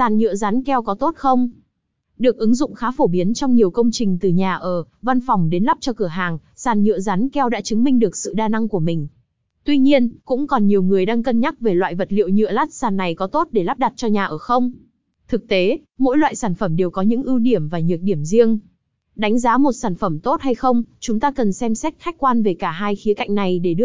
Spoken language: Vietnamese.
Sàn nhựa dán keo có tốt không? Được ứng dụng khá phổ biến trong nhiều công trình từ nhà ở, văn phòng đến lắp cho cửa hàng, sàn nhựa dán keo đã chứng minh được sự đa năng của mình. Tuy nhiên, cũng còn nhiều người đang cân nhắc về loại vật liệu nhựa lát sàn này có tốt để lắp đặt cho nhà ở không. Thực tế, mỗi loại sản phẩm đều có những ưu điểm và nhược điểm riêng. Đánh giá một sản phẩm tốt hay không, chúng ta cần xem xét khách quan về cả hai khía cạnh này để đưa